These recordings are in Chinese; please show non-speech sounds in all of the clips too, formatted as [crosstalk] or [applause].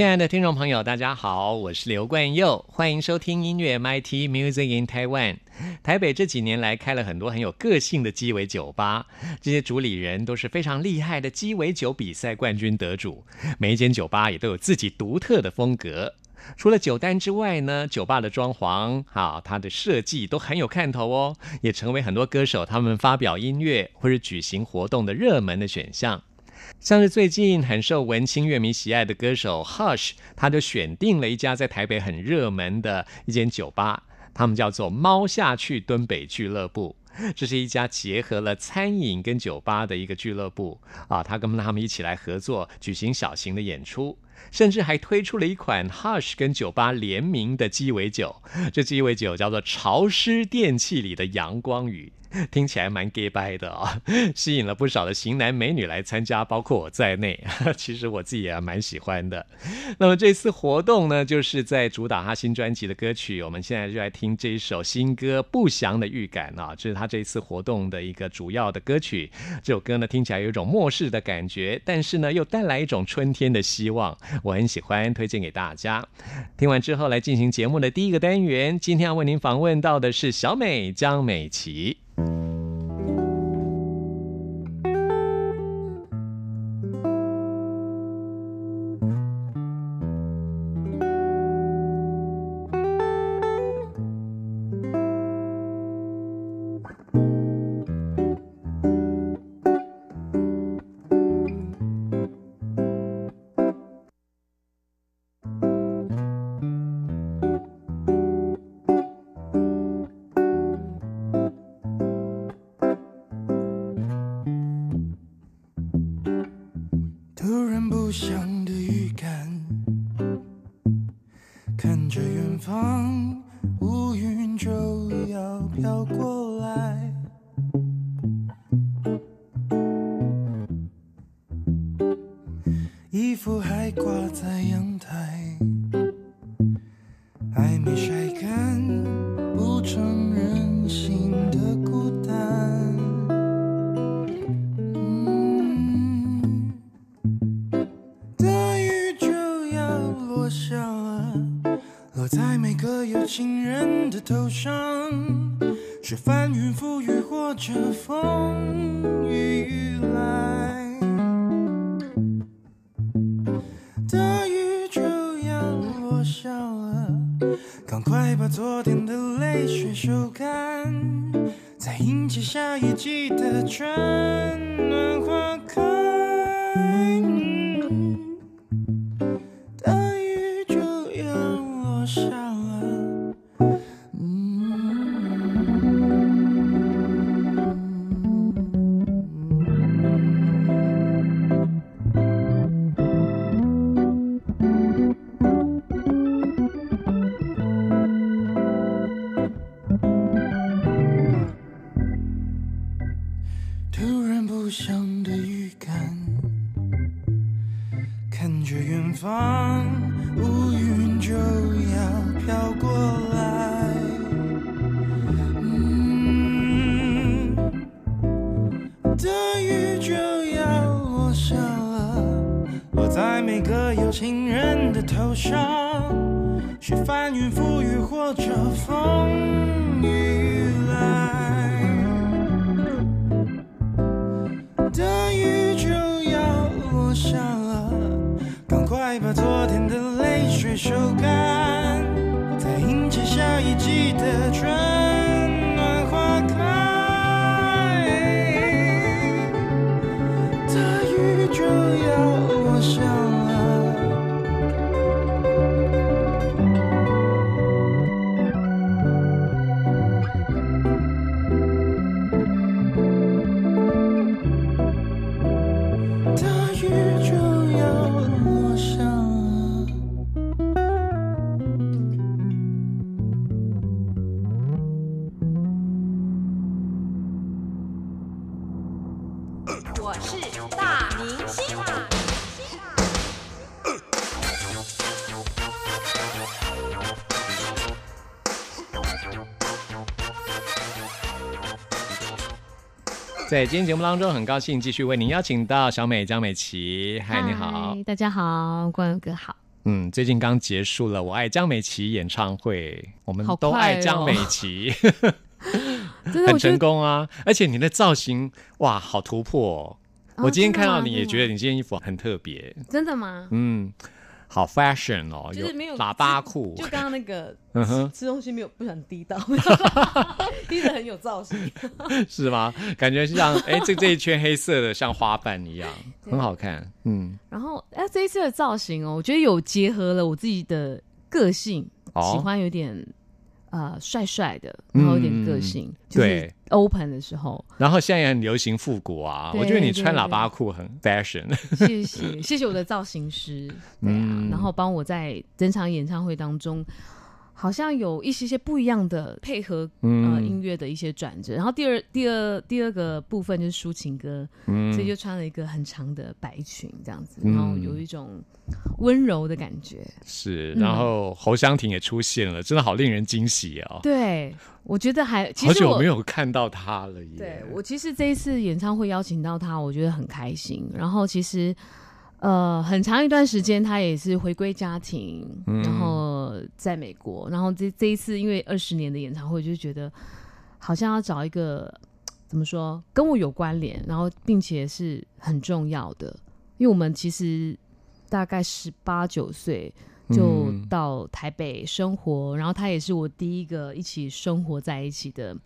亲爱的听众朋友，大家好，我是刘冠佑，欢迎收听音乐 MIT Music in Taiwan。台北这几年来开了很多很有个性的鸡尾酒吧，这些主理人都是非常厉害的鸡尾酒比赛冠军得主。每一间酒吧也都有自己独特的风格。除了酒单之外呢，酒吧的装潢啊，它的设计都很有看头哦，也成为很多歌手他们发表音乐或者举行活动的热门的选项。像是最近很受文青乐迷喜爱的歌手 Hush，他就选定了一家在台北很热门的一间酒吧，他们叫做“猫下去敦北俱乐部”。这是一家结合了餐饮跟酒吧的一个俱乐部啊，他跟他们一起来合作举行小型的演出，甚至还推出了一款 Hush 跟酒吧联名的鸡尾酒。这鸡尾酒叫做“潮湿电器里的阳光雨”。听起来蛮 gay 掰的啊，吸引了不少的型男美女来参加，包括我在内。[laughs] 其实我自己也蛮喜欢的。那么这次活动呢，就是在主打他新专辑的歌曲。我们现在就来听这一首新歌《不祥的预感》啊，这是他这次活动的一个主要的歌曲。这首歌呢，听起来有一种末世的感觉，但是呢，又带来一种春天的希望。我很喜欢，推荐给大家。听完之后，来进行节目的第一个单元。今天要为您访问到的是小美江美琪。Mm-hmm. 看着远方乌云就要飘过来。衣服还挂在阳预感，看着远方乌云就要飘过来。嗯，大雨就要落下了，落在每个有情人的头上，是翻云覆雨或者风雨来。machucar. 在今天节目当中，很高兴继续为您邀请到小美江美琪。嗨，你好，大家好，关哥好。嗯，最近刚结束了《我爱江美琪》演唱会，我们都爱江美琪，[laughs] 真的，很成功啊！而且你的造型哇，好突破、哦！哦我今天看到你也觉得你这件衣服很特别，真的吗？嗯，好 fashion 哦，就是没有喇叭裤就，刚刚那个 [laughs] 嗯哼，吃东西没有不小心滴到，[laughs] 滴的很有造型。[laughs] 是吗？感觉像哎，这这一圈黑色的像花瓣一样，很好看。嗯，然后，哎，这一次的造型哦，我觉得有结合了我自己的个性，哦喜欢有点呃帅帅的，然后有点个性，就是对 open 的时候。然后现在也很流行复古啊，我觉得你穿喇叭裤很 fashion。谢谢谢谢我的造型师，对啊，嗯然后帮我在整场演唱会当中，好像有一些些不一样的配合呃嗯音乐的一些转折。然后第二第二第二个部分就是抒情歌，嗯所以就穿了一个很长的白裙这样子，嗯然后有一种温柔的感觉。是，嗯然后侯湘婷也出现了，真的好令人惊喜哦！对，我觉得还其实我好久没有看到她了耶。对我其实这一次演唱会邀请到他，我觉得很开心。然后其实呃很长一段时间他也是回归家庭，嗯然后在美国，然后这这一次因为二十年的演唱会，就觉得好像要找一个怎么说跟我有关联，然后并且是很重要的，因为我们其实大概十八九岁。就嗯到台北生活，然后他也是我第一个一起生活在一起的。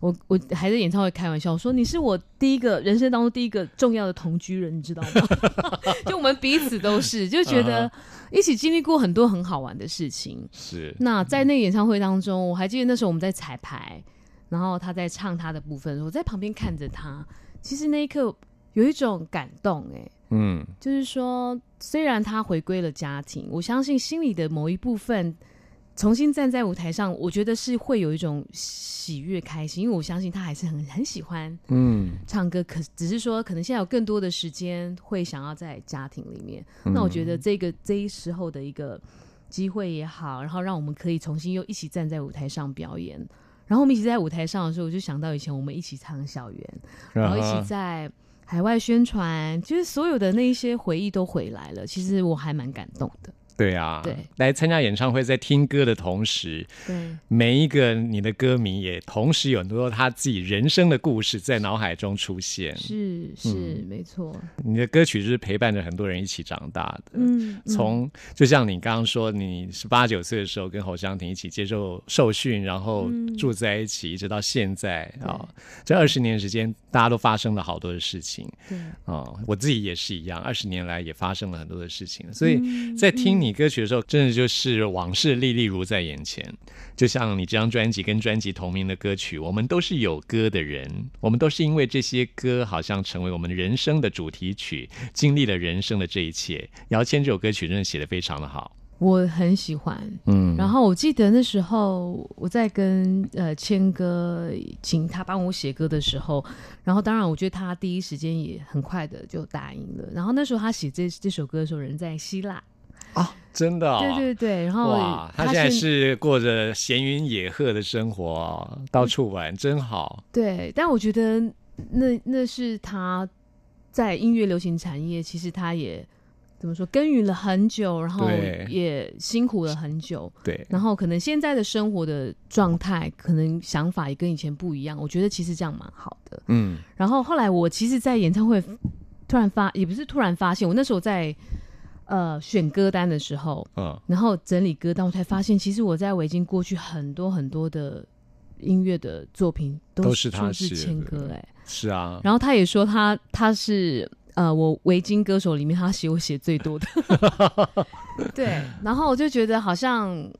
我我还在演唱会开玩笑我说你是我第一个人生当中第一个重要的同居人，你知道吗？[laughs] 就我们彼此都是，就觉得嗯一起经历过很多很好玩的事情。是，那在那个演唱会当中，我还记得那时候我们在彩排，然后他在唱他的部分，我在旁边看着他，其实那一刻有一种感动、哎，嗯就是说，虽然他回归了家庭，我相信心里的某一部分重新站在舞台上，我觉得是会有一种喜悦、开心，因为我相信他还是很很喜欢嗯，唱歌，可只是说可能现在有更多的时间会想要在家庭里面。嗯那我觉得这个这一时候的一个机会也好，然后让我们可以重新又一起站在舞台上表演。然后我们一起在舞台上的时候，我就想到以前我们一起唱校园，然后一起在海外宣传，就是所有的那一些回忆都回来了。其实我还蛮感动的。对啊，对，来参加演唱会，在听歌的同时，对，每一个你的歌迷也同时有很多他自己人生的故事在脑海中出现。是是、没错。你的歌曲就是陪伴着很多人一起长大的。嗯，嗯。从就像你刚刚说，你十八九岁的时候跟侯湘婷一起接受受训，然后嗯。住在一起，一直到现在啊、这二十年时间，大家都发生了好多的事情。对。啊、我自己也是一样，二十年来也发生了很多的事情，所以嗯在听你歌曲的时候，真的就是往事历历如在眼前。就像你这张专辑跟专辑同名的歌曲，我们都是有歌的人，我们都是因为这些歌好像成为我们人生的主题曲，经历了人生的这一切。姚谦这首歌曲真的写的非常的好，我很喜欢。嗯然后我记得那时候我在跟呃谦哥请他帮我写歌的时候，然后当然我觉得他第一时间也很快的就答应了。然后那时候他写这这首歌的时候，人在希腊，啊，真的、哦，对对对，然后哇，他现在是过着闲云野鹤的生活哦，到处玩，真好。对，但我觉得那那是他在音乐流行产业，其实他也怎么说耕耘了很久，然后也辛苦了很久，对，然后可能现在的生活的状态，可能想法也跟以前不一样。我觉得其实这样蛮好的。嗯然后后来我其实，在演唱会突然发，也不是突然发现，我那时候在呃选歌单的时候，嗯。然后整理歌单，我才发现，其实我在围巾过去很多很多的音乐的作品都是他出自写的。谦歌哎、是啊，然后他也说他他是呃我围巾歌手里面他写我写最多的，[laughs] 对，然后我就觉得好像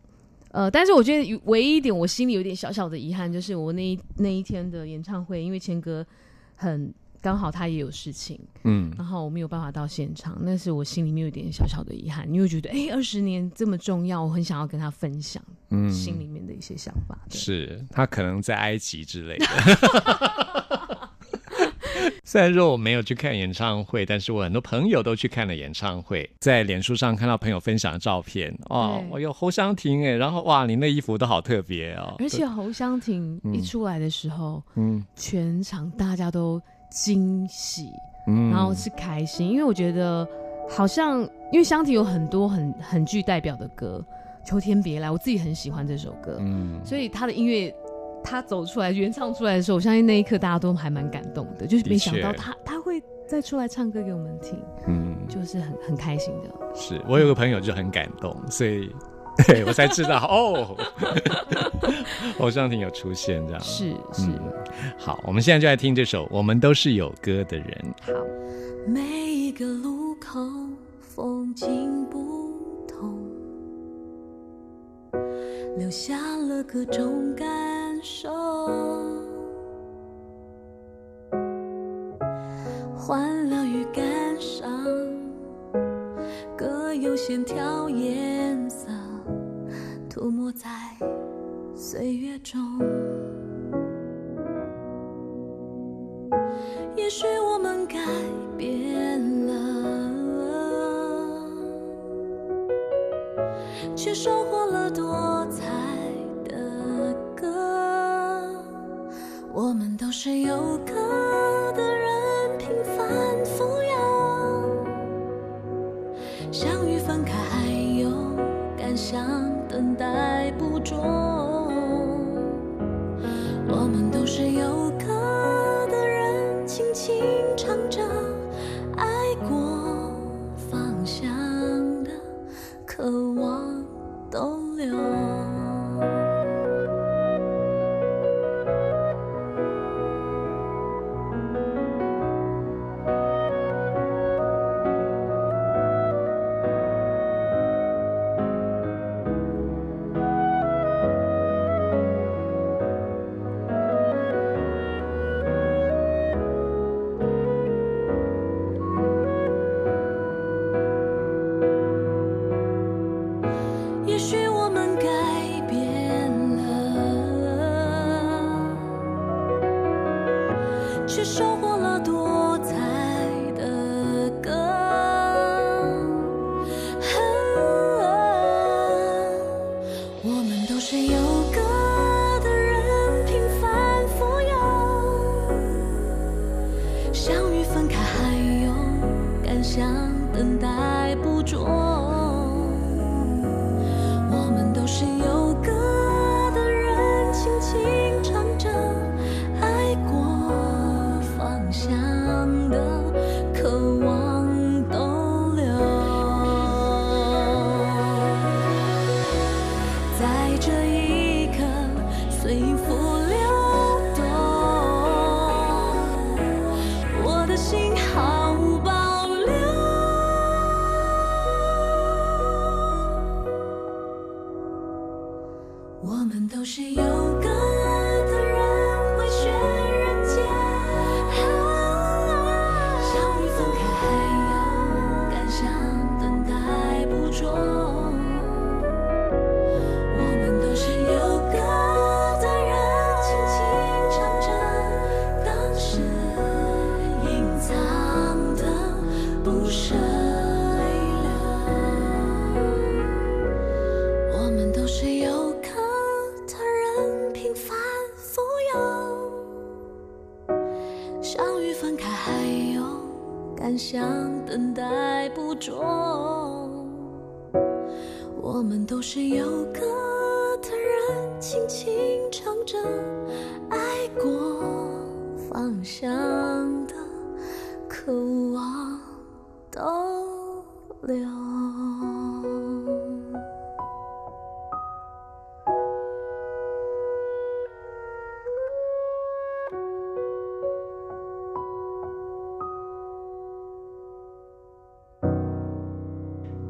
呃，但是我觉得唯一一点我心里有点小小的遗憾，就是我那一那一天的演唱会，因为谦哥很刚好他也有事情，嗯。然后我没有办法到现场，那是我心里面有点小小的遗憾，因为我觉得哎，二十年这么重要，我很想要跟他分享嗯，心里面的一些想法。对。是他可能在埃及之类的。[laughs] 虽然说我没有去看演唱会，但是我很多朋友都去看了演唱会，在脸书上看到朋友分享的照片，哦，对。我有侯湘婷哎，然后哇，你那衣服都好特别哦，而且侯湘婷嗯。一出来的时候，嗯，全场大家都惊喜，嗯然后是开心，因为我觉得好像因为香缇有很多很很具代表的歌，《秋天别来》，我自己很喜欢这首歌，嗯所以他的音乐。他走出来原唱出来的时候，我相信那一刻大家都还蛮感动的，就是没想到他他会再出来唱歌给我们听，嗯，就是很很开心的。是我有个朋友就很感动，所以对我才知道哦，偶像挺有出现这样。是是，嗯，好，我们现在就来听这首《我们都是有歌的人》。好。每一个路口风景不同，留下了各种感受。欢乐与感伤，各有线条颜色，涂抹在岁月中。也许我们改变了，却收获了多彩的歌。我们都是有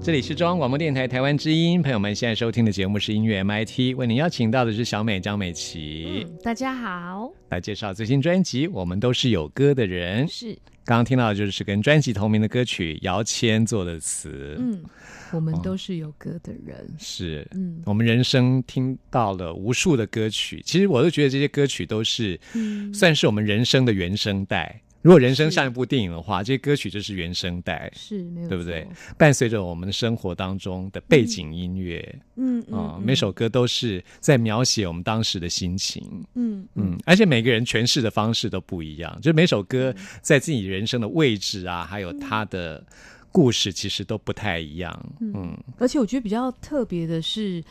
这里是中央广播电台台湾之音，朋友们现在收听的节目是音乐 MIT，为您邀请到的是小美张美琪、嗯，大家好，来介绍最新专辑《我们都是有歌的人》。是，刚刚听到的就是跟专辑同名的歌曲，姚谦做的词。嗯，我们都是有歌的人，是，嗯。我们人生听到了无数的歌曲，其实我都觉得这些歌曲都是嗯。算是我们人生的原声带。如果人生是。像一部电影的话，这些歌曲就是原声带，是没有对不对？伴随着我们的生活当中的背景音乐嗯啊、嗯，每首歌都是在描写我们当时的心情。嗯嗯，而且每个人诠释的方式都不一样，就每首歌嗯在自己人生的位置啊，还有它的故事，其实都不太一样。嗯。而且我觉得比较特别的是，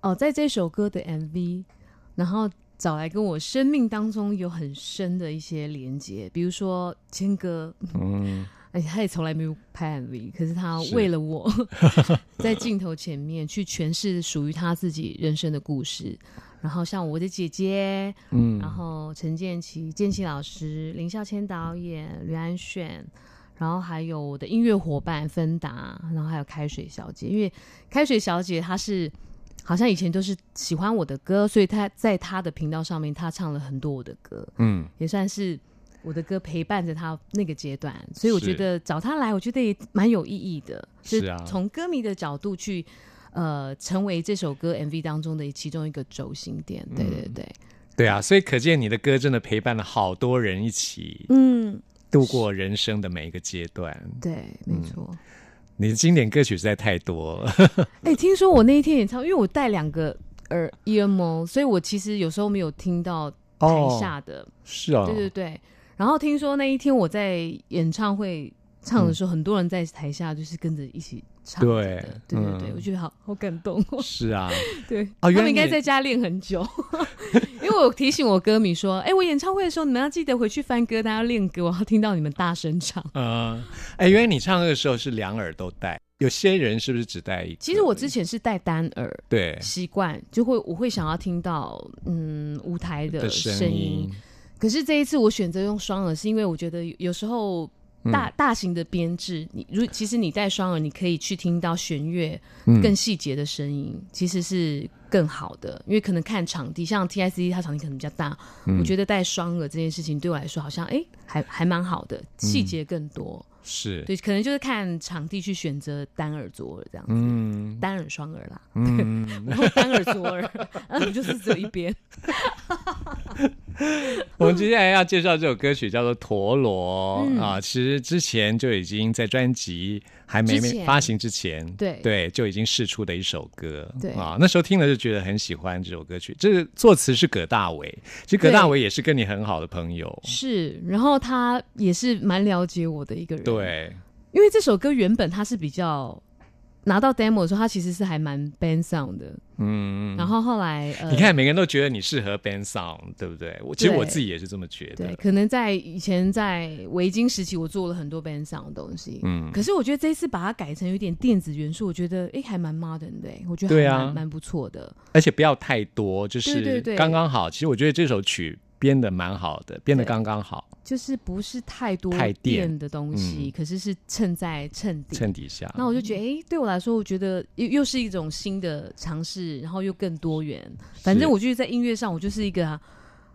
哦、在这首歌的 MV，然后找来跟我生命当中有很深的一些连接，比如说谦哥，嗯，而且他也从来没有拍 MV，可是他是为了我，[laughs] 在镜头前面去诠释属于他自己人生的故事。然后像我的姐姐，嗯然后陈建奇、建奇老师、林孝谦导演、吕安炫，然后还有我的音乐伙伴芬达，然后还有开水小姐。因为开水小姐她是好像以前都是喜欢我的歌，所以他在他的频道上面，他唱了很多我的歌，嗯，也算是我的歌陪伴着他那个阶段。所以我觉得找他来，我觉得也蛮有意义的，是啊。从歌迷的角度去。呃，成为这首歌 MV 当中的其中一个轴心点，对对对，对啊，所以可见你的歌真的陪伴了好多人一起嗯，度过人生的每一个阶段。对，没错。你的经典歌曲实在太多了。[laughs] 哎、听说我那一天演唱，因为我带两个耳 m 所以我其实有时候没有听到台下的。是啊，对对对。然后听说那一天我在演唱会唱的时候，很多人在台下就是跟着一起对的。对对对，嗯我觉得好好感动哦。是啊，[laughs] 对，哦他们应该在家练很久，[laughs] 因为我有提醒我歌迷说，哎、我演唱会的时候你们要记得回去翻歌单，要练歌，我要听到你们大声唱。嗯，哎，原来你唱歌的时候是两耳都戴，有些人是不是只戴一个？其实我之前是戴单耳，对习惯就会我会想要听到嗯舞台的的声声音，可是这一次我选择用双耳，是因为我觉得有有时候大、大型的编制，你如其实你戴双耳，你可以去听到弦乐嗯更细节的声音，其实是更好的。因为可能看场地，像 TIC 它场地可能比较大，嗯我觉得戴双耳这件事情对我来说好像哎、还还蛮好的，细节更多。是，对，可能就是看场地去选择单耳左耳这样子，嗯单耳双耳啦。嗯，[laughs] 然后单耳左耳，嗯，就是只有一边。[laughs] 我们接下来要介绍这首歌曲叫做《陀螺》嗯啊，其实之前就已经在专辑还没发行之前，对。对，就已经试出的一首歌，对。啊，那时候听了就觉得很喜欢这首歌曲。这个作词是葛大为，其实葛大为也是跟你很好的朋友，是，然后他也是蛮了解我的一个人。，对，因为这首歌原本他是比较拿到 demo 的时候，他其实是还蛮 band sound 的。嗯，然后后来，呃，你看，每个人都觉得你适合 band sound，对不对？我其实我自己也是这么觉得对，得。可能在以前在维京时期，我做了很多 band sound 的东西。嗯，可是我觉得这一次把它改成有点电子元素，我觉得诶还蛮 modern 的、诶我觉得对啊还蛮蛮不错的。而且不要太多，就是对对对刚刚好。其实我觉得这首曲编的蛮好的，编的刚刚好，就是不是太多太电电的东西，嗯可是是衬在衬底。衬底下。那我就觉得，哎、对我来说，我觉得又又是一种新的尝试，然后又更多元。反正我就是在音乐上，我就是一个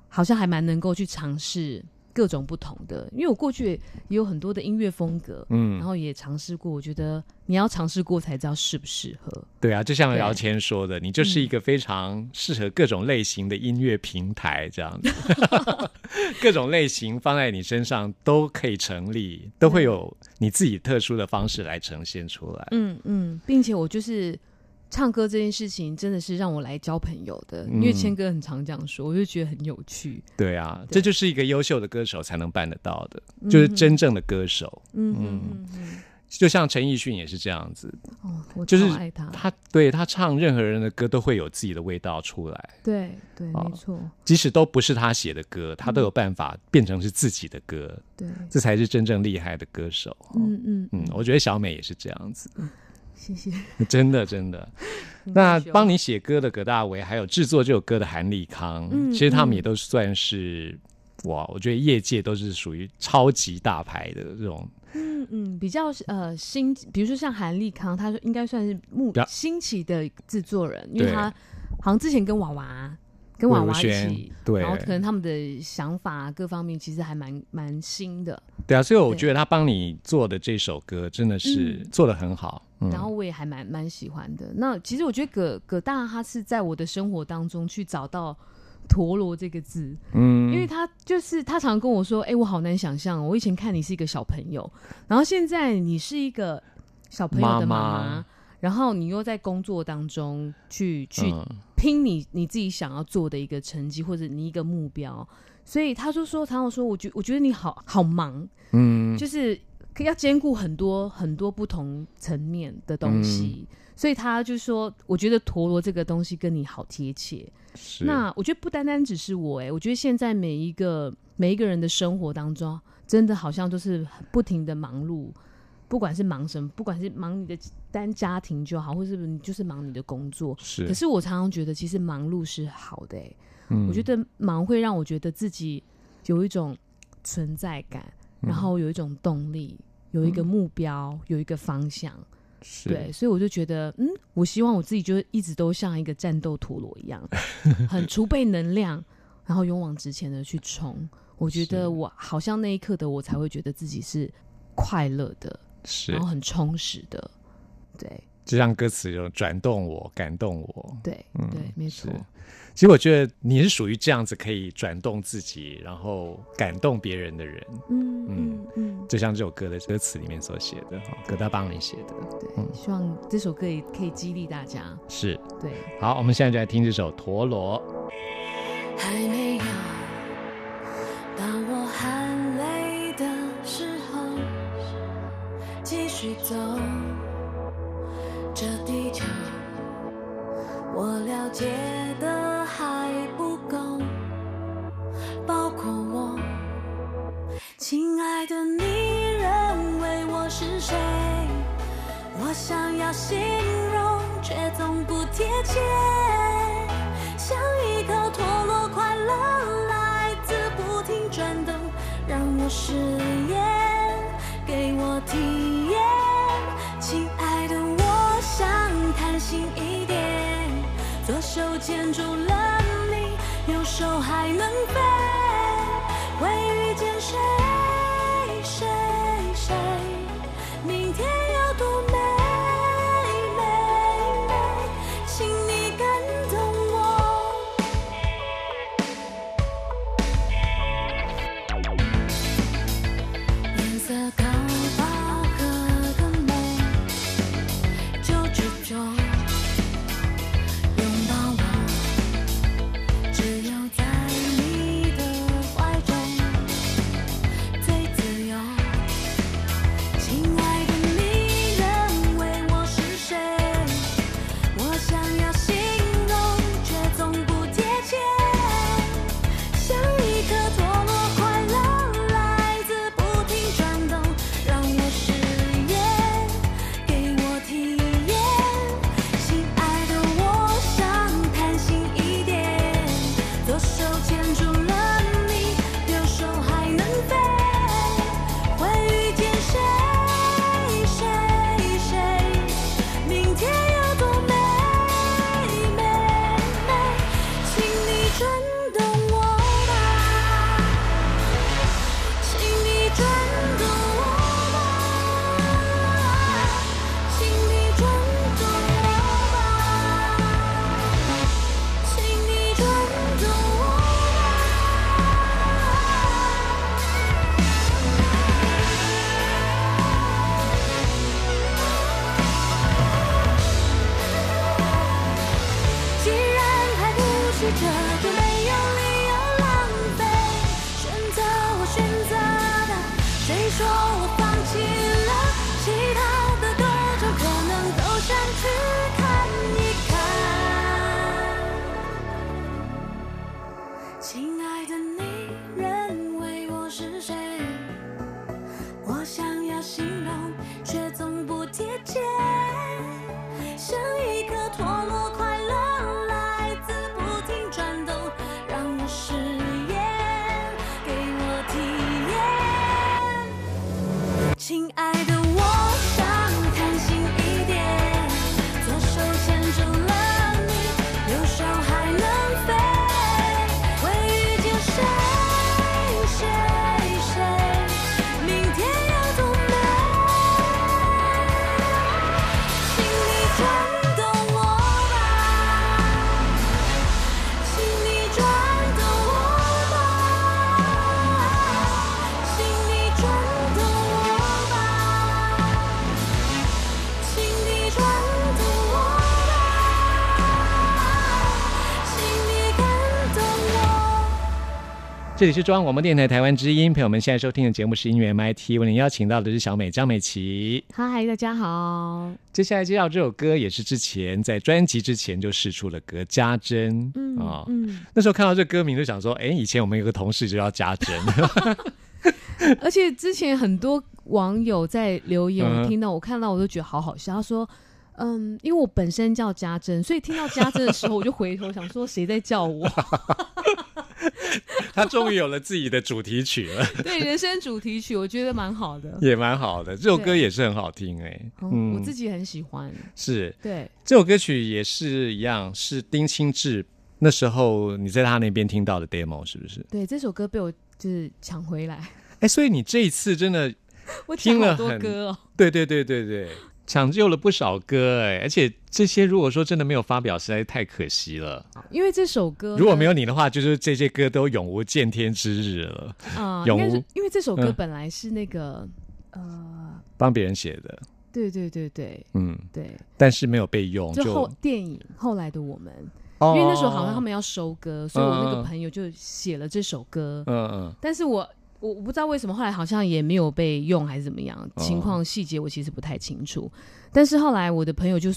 好像还蛮能够去尝试各种不同的，因为我过去也有很多的音乐风格，嗯然后也尝试过。我觉得你要尝试过才知道适不适合。对啊，就像姚谦说的，你就是一个非常适合各种类型的音乐平台，这样子，[laughs] 各种类型放在你身上都可以成立，都会有你自己特殊的方式来呈现出来。嗯嗯，并且我就是唱歌这件事情，真的是让我来交朋友的，因为嗯谦哥很常这样说，我就觉得很有趣。对啊，对。这就是一个优秀的歌手才能办得到的，就是真正的歌手。嗯嗯。就像陈奕迅也是这样子，哦，我就是爱他。他对他唱任何人的歌都会有自己的味道出来，对对，哦。没错，即使都不是他写的歌，他都有办法变成是自己的歌，对，这才是真正厉害的歌手。嗯嗯嗯，我觉得小美也是这样子，谢谢。真 [laughs] 的真的。那帮你写歌的葛大为，还有制作这首歌的韩立康，嗯其实他们嗯也都算是。哇，我觉得业界都是属于超级大牌的这种，嗯嗯，比较呃新，比如说像韩立康，他应该算是目新奇的制作人，因为他好像之前跟娃娃跟娃娃一起，对。然后可能他们的想法各方面其实还蛮蛮新的，对啊，所以我对。觉得他帮你做的这首歌真的是嗯。做的很好。嗯。然后我也还蛮蛮喜欢的。那其实我觉得葛葛大他是在我的生活当中去找到陀螺这个字，嗯，因为他就是他常常跟我说：“哎、我好难想象哦，我以前看你是一个小朋友，然后现在你是一个小朋友的妈妈然后你又在工作当中去去嗯。拼你你自己想要做的一个成绩或者你一个目标，所以他就说，常常说，我觉我觉得你好好忙，嗯。就是要兼顾很多很多不同层面的东西，嗯。所以他就说，我觉得陀螺这个东西跟你好贴切。是。那我觉得不单单只是我、哎，我觉得现在每一个每一个人的生活当中，真的好像都是不停的忙碌。不管是忙什么，不管是忙你的单家庭就好，或是你就是忙你的工作，是，可是我常常觉得，其实忙碌是好的、欸。嗯。我觉得忙会让我觉得自己有一种存在感，嗯。然后有一种动力，有一个目标，有一个方向。是。对，所以我就觉得，嗯，我希望我自己就一直都像一个战斗陀螺一样，[laughs] 很储备能量，然后勇往直前的去冲。我觉得我好像那一刻的我才会觉得自己是快乐的，是然后很充实的。对就像歌词有转动我、感动我。对、嗯对，没错。其实我觉得你是属于这样子可以转动自己，然后感动别人的人，嗯嗯嗯嗯，就像这首歌的歌词里面所写的，哈葛大帮你写的，对，嗯希望这首歌也可以激励大家。是。对，好，我们现在就来听这首《陀螺》。还没有继续走这地球，我了解的还不够，包括我，亲爱的，你认为我是谁？我想要形容，却总不贴切。像一颗陀螺，快乐来自不停转动，让我失言，给我体手牵住了你，右手还能飞，会遇见谁？谁这里是中央广播电台台湾之音，朋友们现在收听的节目是音乐 MIT，为您邀请到的是小美张美琪。嗨，大家好。接下来介绍这首歌，也是之前在专辑之前就试出了歌《家珍》嗯啊、嗯，那时候看到这歌名就想说，哎，以前我们有个同事就叫家珍，[laughs] 而且之前很多网友在留言，嗯我听到我看到我都觉得好好笑。他说。嗯，因为我本身叫家珍，所以听到家珍的时候，我就回头想说谁在叫我？[laughs] 他终于有了自己的主题曲了，[laughs] 对，人生主题曲，我觉得蛮好的。也蛮好的。这首歌也是很好听哎、嗯，我自己很喜欢。是对，这首歌曲也是一样，是丁清志那时候你在他那边听到的 demo 是不是？对，这首歌被我就是抢回来，哎，所以你这一次真的 [laughs] 我听了很多歌哦。对对对对对，抢救了不少歌哎，而且这些如果说真的没有发表，实在是太可惜了。因为这首歌如果没有有你的话，就是这些歌都永无见天之日了。啊，永无因为这首歌嗯。本来是那个呃，帮别人写的，对对对对。嗯，对，但是没有被用，就就后电影后来的我们，哦。因为那时候好像他们要收歌，所以我那个朋友就写了这首歌，嗯嗯。但是我我我不知道为什么后来好像也没有被用还是怎么样，哦情况细节我其实不太清楚。但是后来我的朋友就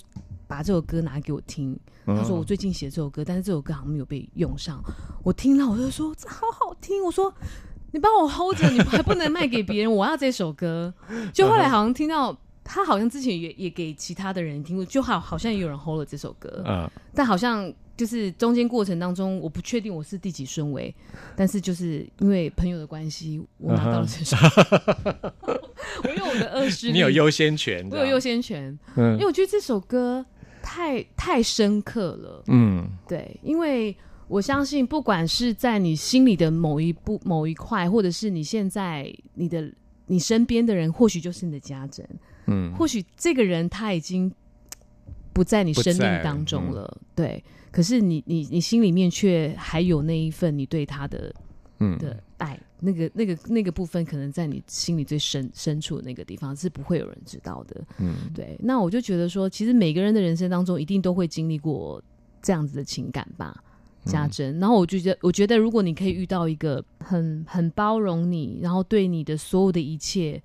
把这首歌拿给我听，嗯，他说我最近写这首歌，但是这首歌好像没有被用上。我听了我就说这好好听，我说你帮我 hold 着，你还不能卖给别人，我要这首歌。就后来好像听到。他好像之前也也给其他的人听过，就好好像也有人 hold 了这首歌，嗯但好像就是中间过程当中，我不确定我是第几顺位，但是就是因为朋友的关系，我拿到了这首，我用我的二十，[laughs] 你有优先权，我有优先权，因嗯为我觉得这首歌太太深刻了，嗯。对，因为我相信，不管是在你心里的某一部某一块，或者是你现在你的你身边的人，或许就是你的家人，嗯，或许这个人他已经不在你生命当中了，对。可是你你你心里面却还有那一份你对他的嗯。的爱，那个那个那个部分，可能在你心里最深深处的那个地方是不会有人知道的。嗯。对，那我就觉得说，其实每个人的人生当中一定都会经历过这样子的情感吧。家珍，然后我就觉得，我觉得如果你可以遇到一个很很包容你，然后对你的所有的一切，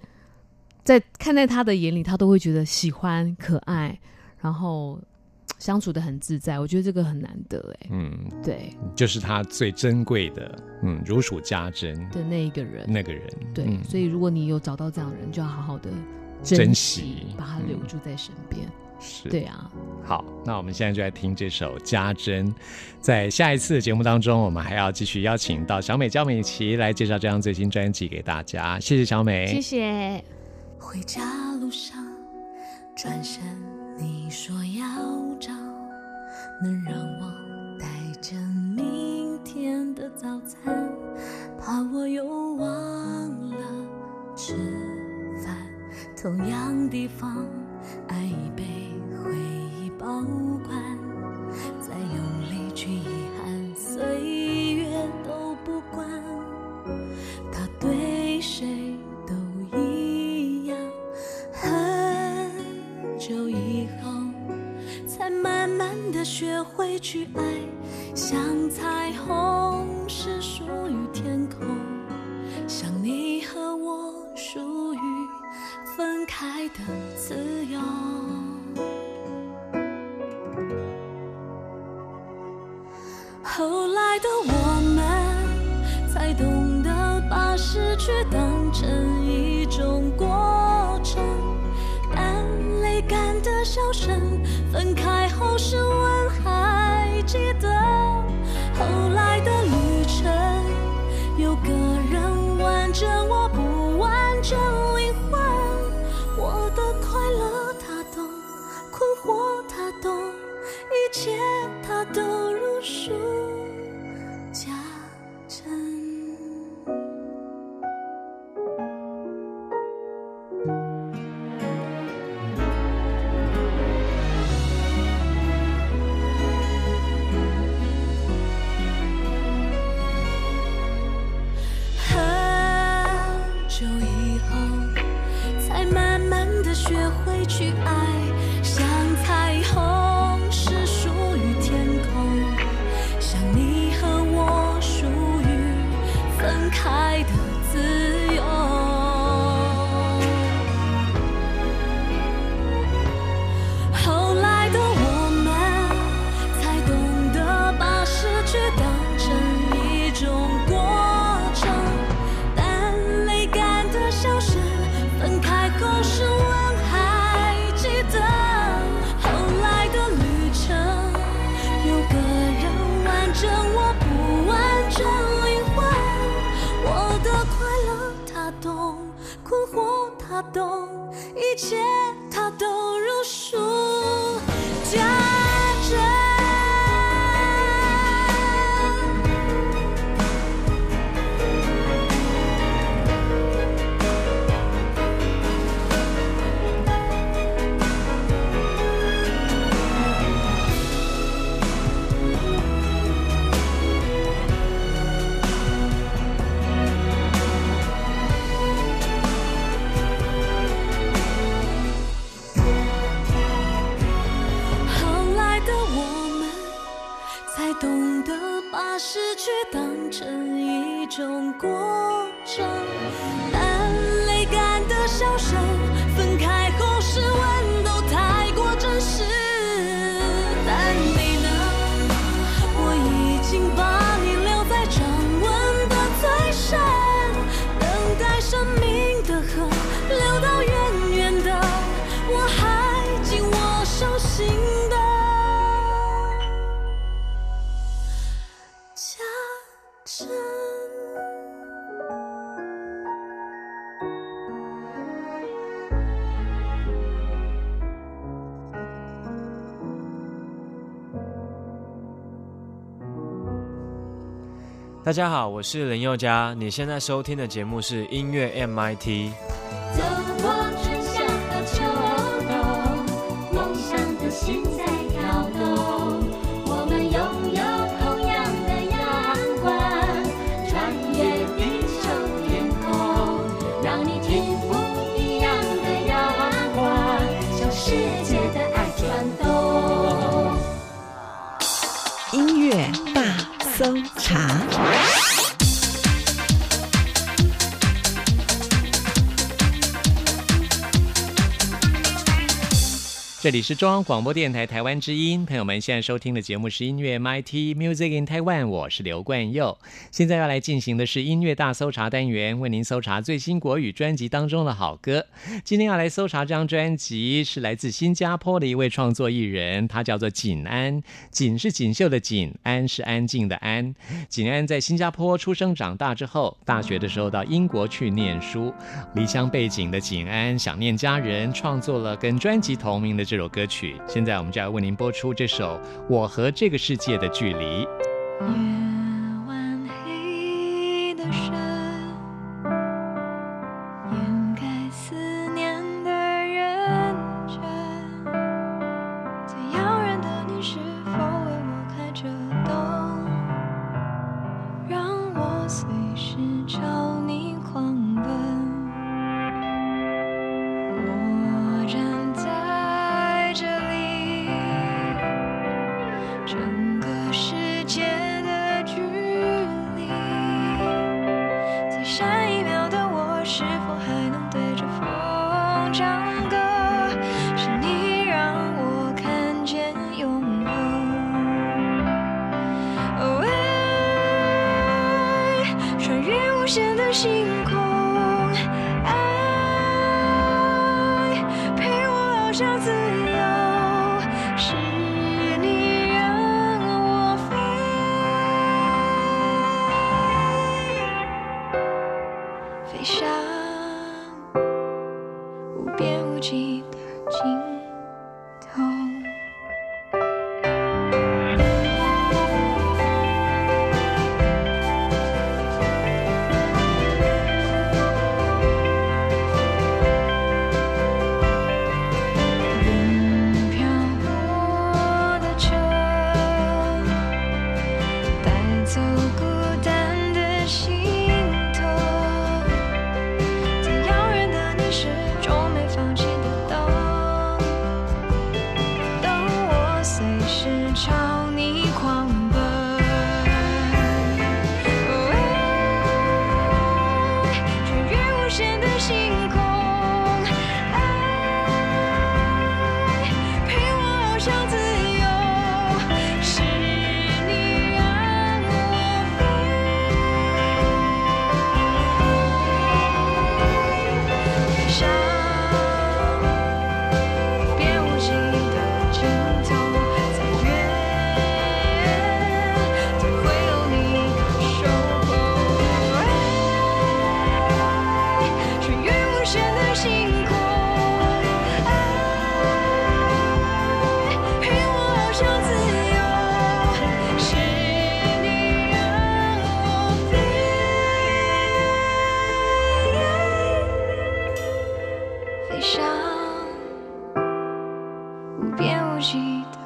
在看在他的眼里，他都会觉得喜欢、可爱，然后相处的很自在。我觉得这个很难得，哎，嗯，对就是他最珍贵的，嗯，如数家珍的那一个人，那个人，对，嗯所以如果你有找到这样的人，就要好好的珍惜惜，把他留住在身边。是对啊，好，那我们现在就来听这首《家珍》。在下一次的节目当中，我们还要继续邀请到小美焦美琪来介绍这张最新专辑给大家。谢谢小美，谢谢。回家路上，转身你说要找能让我带着明天的早餐，怕我又忘了吃饭。同样地方，爱已被回忆保管，再用力去遗憾，岁的学会去爱，像彩虹是属于天空，像你和我属于分开的自由。后来的我们才懂得把失去的他大家好，我是林宥嘉，你现在收听的节目是音乐 MIT。这里是中央广播电台台湾之音，朋友们现在收听的节目是音乐 MIT Music in Taiwan，我是刘冠佑。现在要来进行的是音乐大搜查单元，为您搜查最新国语专辑当中的好歌。今天要来搜查这张专辑是来自新加坡的一位创作艺人，他叫做锦安。锦是锦绣的锦，安是安静的安。锦安在新加坡出生长大之后，大学的时候到英国去念书。离乡背景的锦安想念家人，创作了跟专辑同名的这首歌曲。现在我们就要为您播出这首《我和这个世界的距离》。边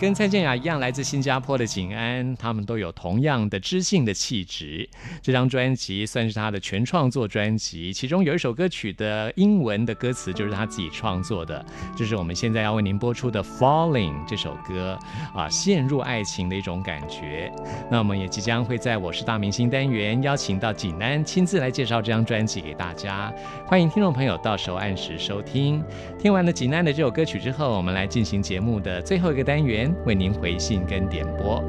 跟蔡健雅一样，来自新加坡的景安，他们都有同样的知性的气质。这张专辑算是他的全创作专辑，其中有一首歌曲的英文的歌词就是他自己创作的，就是我们现在要为您播出的《Falling》这首歌啊，陷入爱情的一种感觉。那我们也即将会在我是大明星单元邀请到景安亲自来介绍这张专辑给大家，欢迎听众朋友到时候按时收听。听完了济南的这首歌曲之后，我们来进行节目的最后一个单元，为您回信跟点播。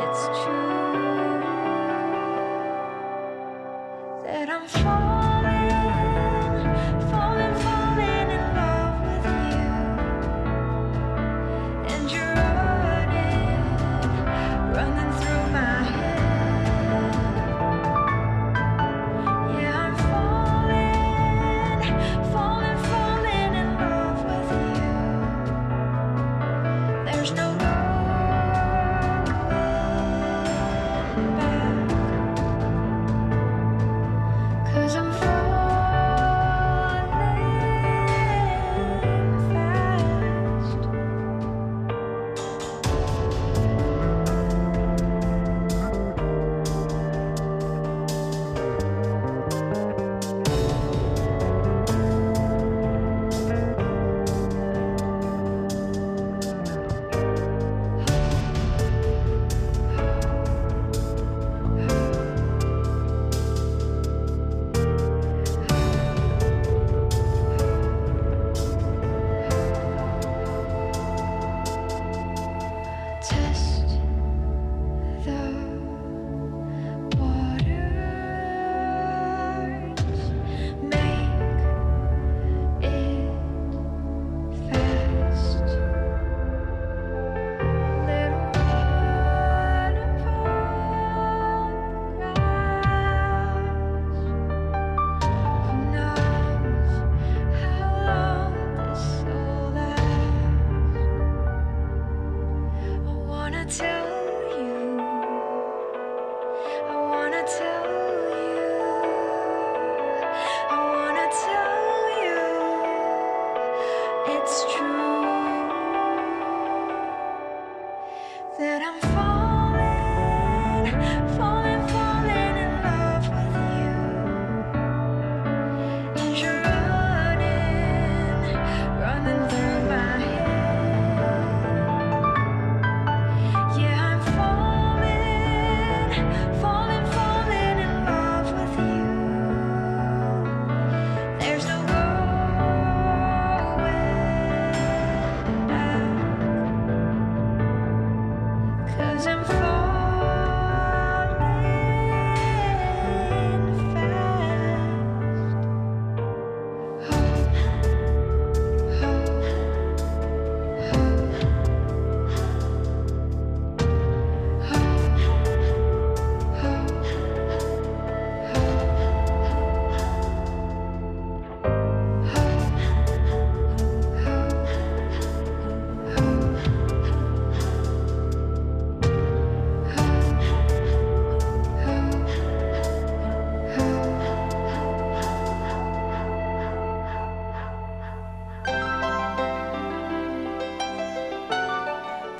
It's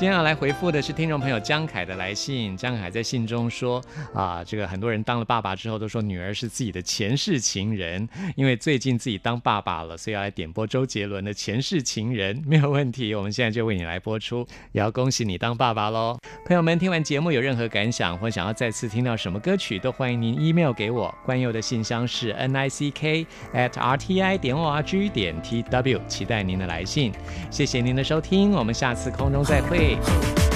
今天要来回复的是听众朋友江凯的来信。江凯在信中说啊，这个很多人当了爸爸之后都说女儿是自己的前世情人，因为最近自己当爸爸了，所以要来点播周杰伦的《前世情人》。没有问题，我们现在就为你来播出，也要恭喜你当爸爸喽。朋友们，听完节目有任何感想或想要再次听到什么歌曲，都欢迎您 email 给我。关佑的信箱是 n i c k at r t i 点 o r g 点 t w，期待您的来信。谢谢您的收听，我们下次空中再会。在